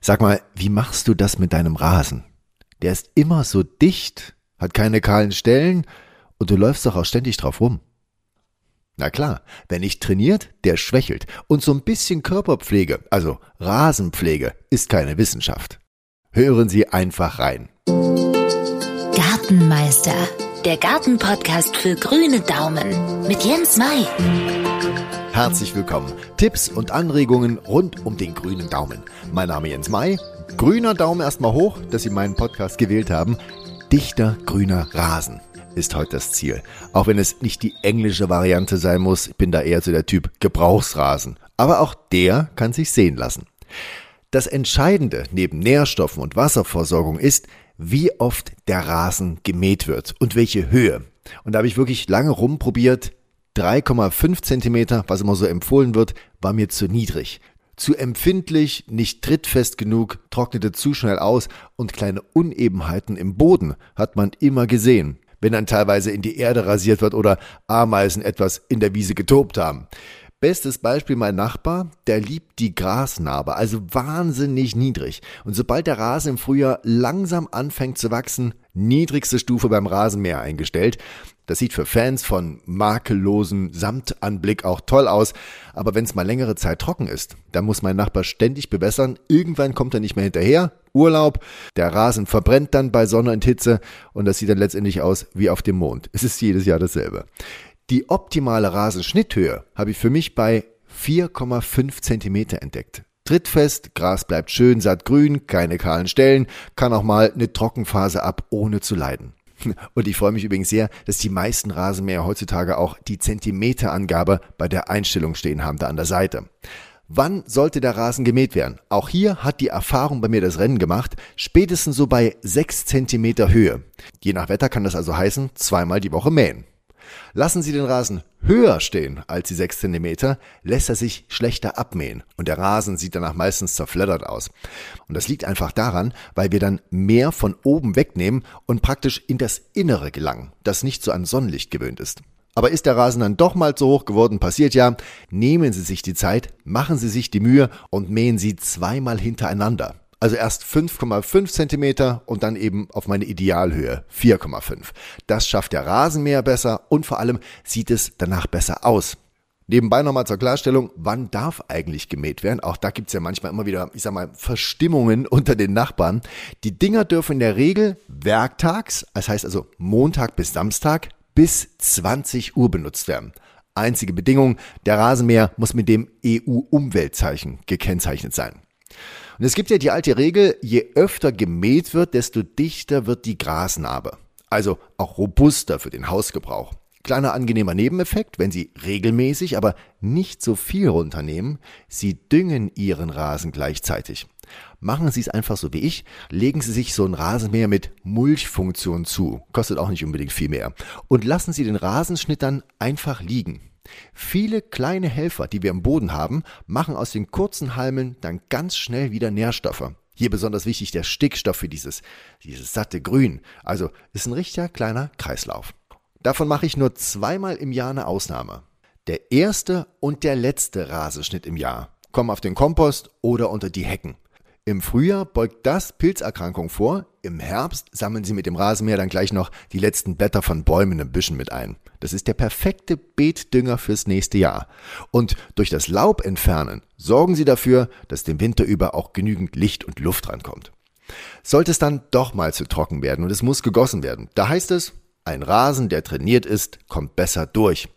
Sag mal, wie machst du das mit deinem Rasen? Der ist immer so dicht, hat keine kahlen Stellen und du läufst doch auch ständig drauf rum. Na klar, wer nicht trainiert, der schwächelt. Und so ein bisschen Körperpflege, also Rasenpflege, ist keine Wissenschaft. Hören Sie einfach rein. Gartenmeister, der Gartenpodcast für grüne Daumen mit Jens Mai. Herzlich willkommen. Tipps und Anregungen rund um den grünen Daumen. Mein Name Jens Mai. Grüner Daumen erstmal hoch, dass Sie meinen Podcast gewählt haben. Dichter grüner Rasen ist heute das Ziel. Auch wenn es nicht die englische Variante sein muss, ich bin da eher so der Typ Gebrauchsrasen. Aber auch der kann sich sehen lassen. Das Entscheidende neben Nährstoffen und Wasserversorgung ist, wie oft der Rasen gemäht wird und welche Höhe. Und da habe ich wirklich lange rumprobiert. 3,5 Zentimeter, was immer so empfohlen wird, war mir zu niedrig. Zu empfindlich, nicht trittfest genug, trocknete zu schnell aus und kleine Unebenheiten im Boden hat man immer gesehen, wenn dann teilweise in die Erde rasiert wird oder Ameisen etwas in der Wiese getobt haben. Bestes Beispiel mein Nachbar, der liebt die Grasnarbe, also wahnsinnig niedrig. Und sobald der Rasen im Frühjahr langsam anfängt zu wachsen, niedrigste Stufe beim Rasenmäher eingestellt. Das sieht für Fans von makellosen Samtanblick auch toll aus, aber wenn es mal längere Zeit trocken ist, dann muss mein Nachbar ständig bewässern, irgendwann kommt er nicht mehr hinterher, Urlaub, der Rasen verbrennt dann bei Sonne und Hitze und das sieht dann letztendlich aus wie auf dem Mond. Es ist jedes Jahr dasselbe. Die optimale Rasenschnitthöhe habe ich für mich bei 4,5 Zentimeter entdeckt. Trittfest, Gras bleibt schön sattgrün, keine kahlen Stellen, kann auch mal eine Trockenphase ab, ohne zu leiden. Und ich freue mich übrigens sehr, dass die meisten Rasenmäher heutzutage auch die Zentimeterangabe bei der Einstellung stehen haben, da an der Seite. Wann sollte der Rasen gemäht werden? Auch hier hat die Erfahrung bei mir das Rennen gemacht, spätestens so bei 6 Zentimeter Höhe. Je nach Wetter kann das also heißen, zweimal die Woche mähen. Lassen Sie den Rasen höher stehen als die 6 cm, lässt er sich schlechter abmähen und der Rasen sieht danach meistens zerfleddert aus. Und das liegt einfach daran, weil wir dann mehr von oben wegnehmen und praktisch in das Innere gelangen, das nicht so an Sonnenlicht gewöhnt ist. Aber ist der Rasen dann doch mal zu hoch geworden, passiert ja, nehmen Sie sich die Zeit, machen Sie sich die Mühe und mähen Sie zweimal hintereinander. Also erst 5,5 Zentimeter und dann eben auf meine Idealhöhe 4,5. Das schafft der Rasenmäher besser und vor allem sieht es danach besser aus. Nebenbei nochmal zur Klarstellung, wann darf eigentlich gemäht werden? Auch da gibt's ja manchmal immer wieder, ich sag mal, Verstimmungen unter den Nachbarn. Die Dinger dürfen in der Regel werktags, das heißt also Montag bis Samstag, bis 20 Uhr benutzt werden. Einzige Bedingung, der Rasenmäher muss mit dem EU-Umweltzeichen gekennzeichnet sein. Und es gibt ja die alte Regel, je öfter gemäht wird, desto dichter wird die Grasnarbe. Also auch robuster für den Hausgebrauch. Kleiner angenehmer Nebeneffekt, wenn Sie regelmäßig, aber nicht so viel runternehmen, Sie düngen Ihren Rasen gleichzeitig. Machen Sie es einfach so wie ich, legen Sie sich so ein Rasenmäher mit Mulchfunktion zu, kostet auch nicht unbedingt viel mehr, und lassen Sie den Rasenschnitt dann einfach liegen. Viele kleine Helfer, die wir im Boden haben, machen aus den kurzen Halmen dann ganz schnell wieder Nährstoffe. Hier besonders wichtig der Stickstoff für dieses, dieses satte Grün. Also ist ein richtiger kleiner Kreislauf. Davon mache ich nur zweimal im Jahr eine Ausnahme. Der erste und der letzte Rasenschnitt im Jahr kommen auf den Kompost oder unter die Hecken. Im Frühjahr beugt das Pilzerkrankung vor, im Herbst sammeln sie mit dem Rasenmäher dann gleich noch die letzten Blätter von Bäumen und Büschen mit ein. Das ist der perfekte Beetdünger fürs nächste Jahr. Und durch das Laub entfernen sorgen sie dafür, dass dem Winter über auch genügend Licht und Luft rankommt. Sollte es dann doch mal zu trocken werden und es muss gegossen werden, da heißt es, ein Rasen, der trainiert ist, kommt besser durch.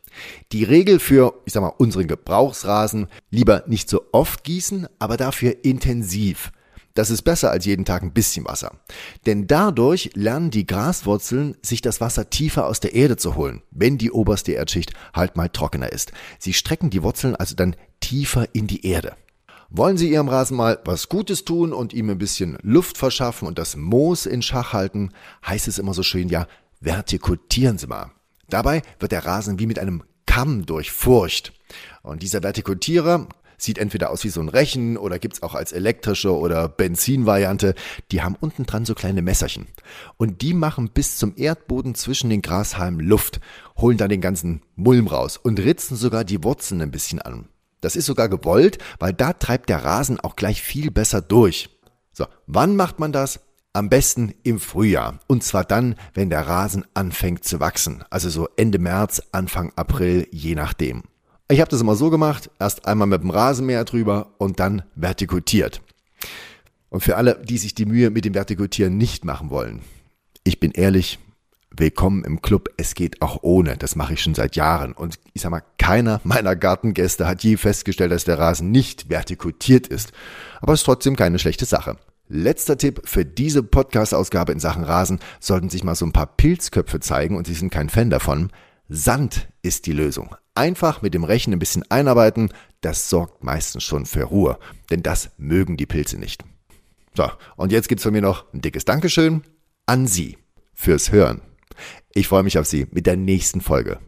Die Regel für, ich sag mal, unseren Gebrauchsrasen, lieber nicht so oft gießen, aber dafür intensiv. Das ist besser als jeden Tag ein bisschen Wasser. Denn dadurch lernen die Graswurzeln, sich das Wasser tiefer aus der Erde zu holen, wenn die oberste Erdschicht halt mal trockener ist. Sie strecken die Wurzeln also dann tiefer in die Erde. Wollen Sie Ihrem Rasen mal was Gutes tun und ihm ein bisschen Luft verschaffen und das Moos in Schach halten, heißt es immer so schön, ja, vertikutieren Sie mal. Dabei wird der Rasen wie mit einem Kamm durchfurcht. Und dieser Vertikutierer sieht entweder aus wie so ein Rechen oder gibt's auch als elektrische oder Benzinvariante. Die haben unten dran so kleine Messerchen. Und die machen bis zum Erdboden zwischen den Grashalmen Luft, holen dann den ganzen Mulm raus und ritzen sogar die Wurzeln ein bisschen an. Das ist sogar gewollt, weil da treibt der Rasen auch gleich viel besser durch. So, wann macht man das? Am besten im Frühjahr. Und zwar dann, wenn der Rasen anfängt zu wachsen. Also so Ende März, Anfang April, je nachdem. Ich habe das immer so gemacht, erst einmal mit dem Rasenmäher drüber und dann vertikutiert. Und für alle, die sich die Mühe mit dem Vertikutieren nicht machen wollen, ich bin ehrlich, willkommen im Club, es geht auch ohne. Das mache ich schon seit Jahren. Und ich sag mal, keiner meiner Gartengäste hat je festgestellt, dass der Rasen nicht vertikutiert ist. Aber es ist trotzdem keine schlechte Sache. Letzter Tipp für diese Podcast-Ausgabe in Sachen Rasen sollten sich mal so ein paar Pilzköpfe zeigen und Sie sind kein Fan davon. Sand ist die Lösung. Einfach mit dem Rechen ein bisschen einarbeiten, das sorgt meistens schon für Ruhe, denn das mögen die Pilze nicht. So, und jetzt gibt's von mir noch ein dickes Dankeschön an Sie fürs Hören. Ich freue mich auf Sie mit der nächsten Folge.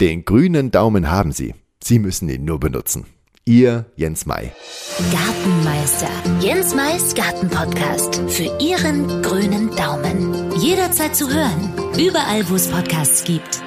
Den grünen Daumen haben Sie. Sie müssen ihn nur benutzen. Ihr Jens Mai. Gartenmeister. Jens Mais Gartenpodcast. Für Ihren grünen Daumen. Jederzeit zu hören. Überall, wo es Podcasts gibt.